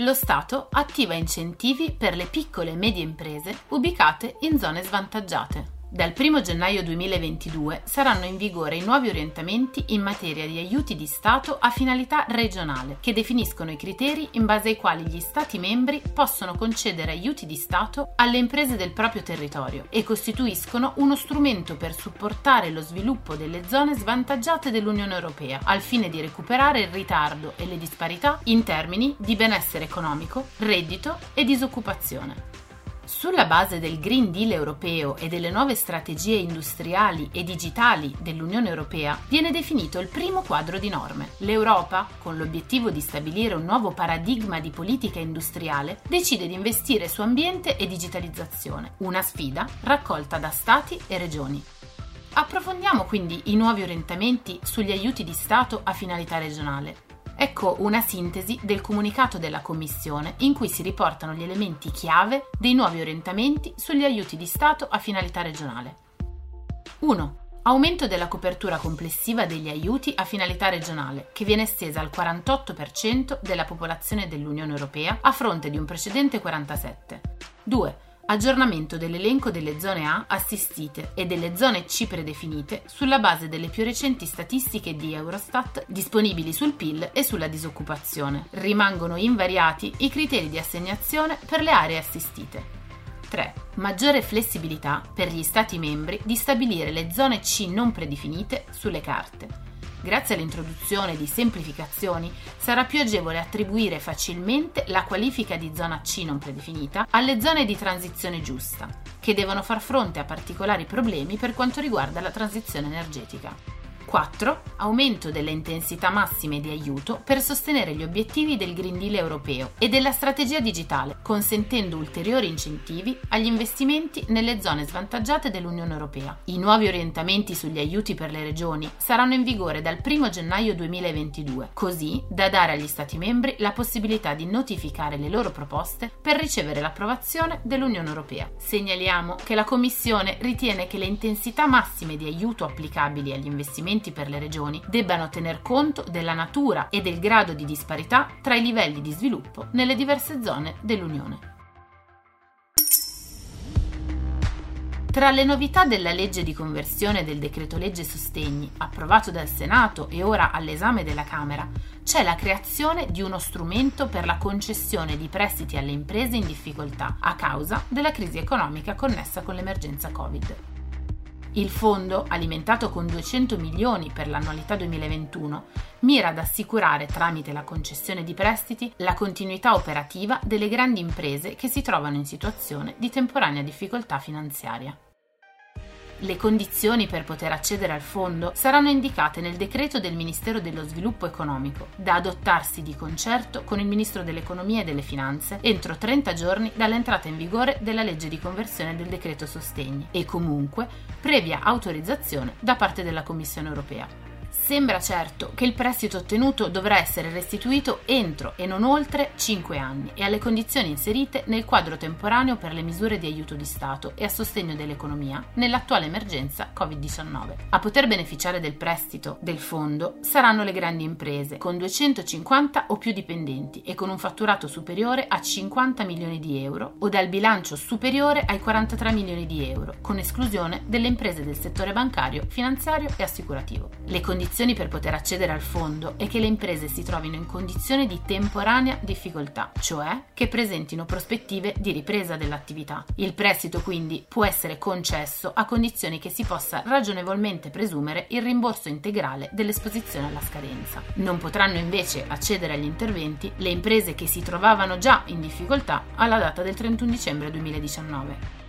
lo Stato attiva incentivi per le piccole e medie imprese ubicate in zone svantaggiate. Dal 1 gennaio 2022 saranno in vigore i nuovi orientamenti in materia di aiuti di Stato a finalità regionale, che definiscono i criteri in base ai quali gli Stati membri possono concedere aiuti di Stato alle imprese del proprio territorio e costituiscono uno strumento per supportare lo sviluppo delle zone svantaggiate dell'Unione Europea, al fine di recuperare il ritardo e le disparità in termini di benessere economico, reddito e disoccupazione. Sulla base del Green Deal europeo e delle nuove strategie industriali e digitali dell'Unione Europea viene definito il primo quadro di norme. L'Europa, con l'obiettivo di stabilire un nuovo paradigma di politica industriale, decide di investire su ambiente e digitalizzazione, una sfida raccolta da Stati e regioni. Approfondiamo quindi i nuovi orientamenti sugli aiuti di Stato a finalità regionale. Ecco una sintesi del comunicato della Commissione in cui si riportano gli elementi chiave dei nuovi orientamenti sugli aiuti di Stato a finalità regionale. 1. Aumento della copertura complessiva degli aiuti a finalità regionale, che viene estesa al 48% della popolazione dell'Unione Europea a fronte di un precedente 47%. 2 aggiornamento dell'elenco delle zone A assistite e delle zone C predefinite sulla base delle più recenti statistiche di Eurostat disponibili sul PIL e sulla disoccupazione. Rimangono invariati i criteri di assegnazione per le aree assistite. 3. Maggiore flessibilità per gli Stati membri di stabilire le zone C non predefinite sulle carte Grazie all'introduzione di semplificazioni sarà più agevole attribuire facilmente la qualifica di zona C non predefinita alle zone di transizione giusta, che devono far fronte a particolari problemi per quanto riguarda la transizione energetica. 4. Aumento delle intensità massime di aiuto per sostenere gli obiettivi del Green Deal europeo e della strategia digitale, consentendo ulteriori incentivi agli investimenti nelle zone svantaggiate dell'Unione Europea. I nuovi orientamenti sugli aiuti per le regioni saranno in vigore dal 1 gennaio 2022, così da dare agli Stati membri la possibilità di notificare le loro proposte per ricevere l'approvazione dell'Unione Europea. Segnaliamo che la Commissione ritiene che le intensità massime di aiuto applicabili agli investimenti strumenti per le regioni debbano tener conto della natura e del grado di disparità tra i livelli di sviluppo nelle diverse zone dell'Unione. Tra le novità della legge di conversione del decreto legge sostegni, approvato dal Senato e ora all'esame della Camera, c'è la creazione di uno strumento per la concessione di prestiti alle imprese in difficoltà a causa della crisi economica connessa con l'emergenza Covid. Il fondo, alimentato con 200 milioni per l'annualità 2021, mira ad assicurare tramite la concessione di prestiti la continuità operativa delle grandi imprese che si trovano in situazione di temporanea difficoltà finanziaria. Le condizioni per poter accedere al fondo saranno indicate nel decreto del Ministero dello Sviluppo Economico, da adottarsi di concerto con il Ministro dell'Economia e delle Finanze entro 30 giorni dall'entrata in vigore della legge di conversione del decreto sostegni e comunque previa autorizzazione da parte della Commissione europea. Sembra certo che il prestito ottenuto dovrà essere restituito entro e non oltre 5 anni e alle condizioni inserite nel quadro temporaneo per le misure di aiuto di Stato e a sostegno dell'economia nell'attuale emergenza Covid-19. A poter beneficiare del prestito del fondo saranno le grandi imprese con 250 o più dipendenti e con un fatturato superiore a 50 milioni di euro o dal bilancio superiore ai 43 milioni di euro, con esclusione delle imprese del settore bancario, finanziario e assicurativo. Le condizioni condizioni per poter accedere al fondo è che le imprese si trovino in condizione di temporanea difficoltà, cioè che presentino prospettive di ripresa dell'attività. Il prestito quindi può essere concesso a condizioni che si possa ragionevolmente presumere il rimborso integrale dell'esposizione alla scadenza. Non potranno invece accedere agli interventi le imprese che si trovavano già in difficoltà alla data del 31 dicembre 2019.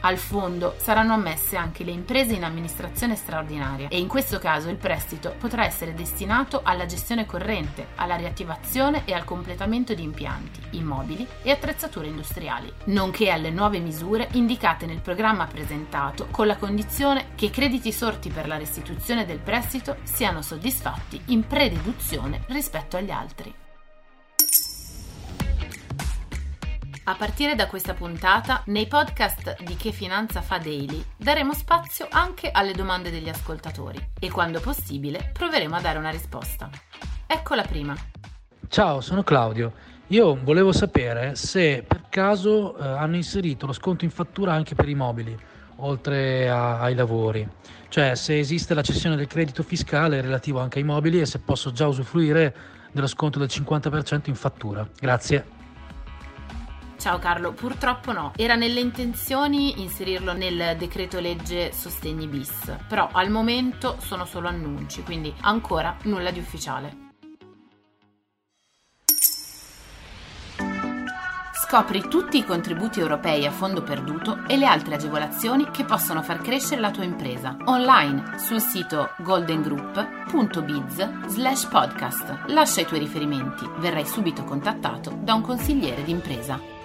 Al fondo saranno ammesse anche le imprese in amministrazione straordinaria e in questo caso il prestito potrà essere destinato alla gestione corrente, alla riattivazione e al completamento di impianti, immobili e attrezzature industriali, nonché alle nuove misure indicate nel programma presentato con la condizione che i crediti sorti per la restituzione del prestito siano soddisfatti in prededuzione rispetto agli altri. A partire da questa puntata, nei podcast di Che Finanza fa Daily, daremo spazio anche alle domande degli ascoltatori e quando possibile proveremo a dare una risposta. Ecco la prima. Ciao, sono Claudio. Io volevo sapere se per caso eh, hanno inserito lo sconto in fattura anche per i mobili, oltre a, ai lavori. Cioè se esiste la cessione del credito fiscale relativo anche ai mobili e se posso già usufruire dello sconto del 50% in fattura. Grazie. Ciao Carlo, purtroppo no. Era nelle intenzioni inserirlo nel decreto legge sostegni bis, però al momento sono solo annunci, quindi ancora nulla di ufficiale. Scopri tutti i contributi europei a fondo perduto e le altre agevolazioni che possono far crescere la tua impresa online sul sito goldengroup.biz slash podcast. Lascia i tuoi riferimenti, verrai subito contattato da un consigliere d'impresa.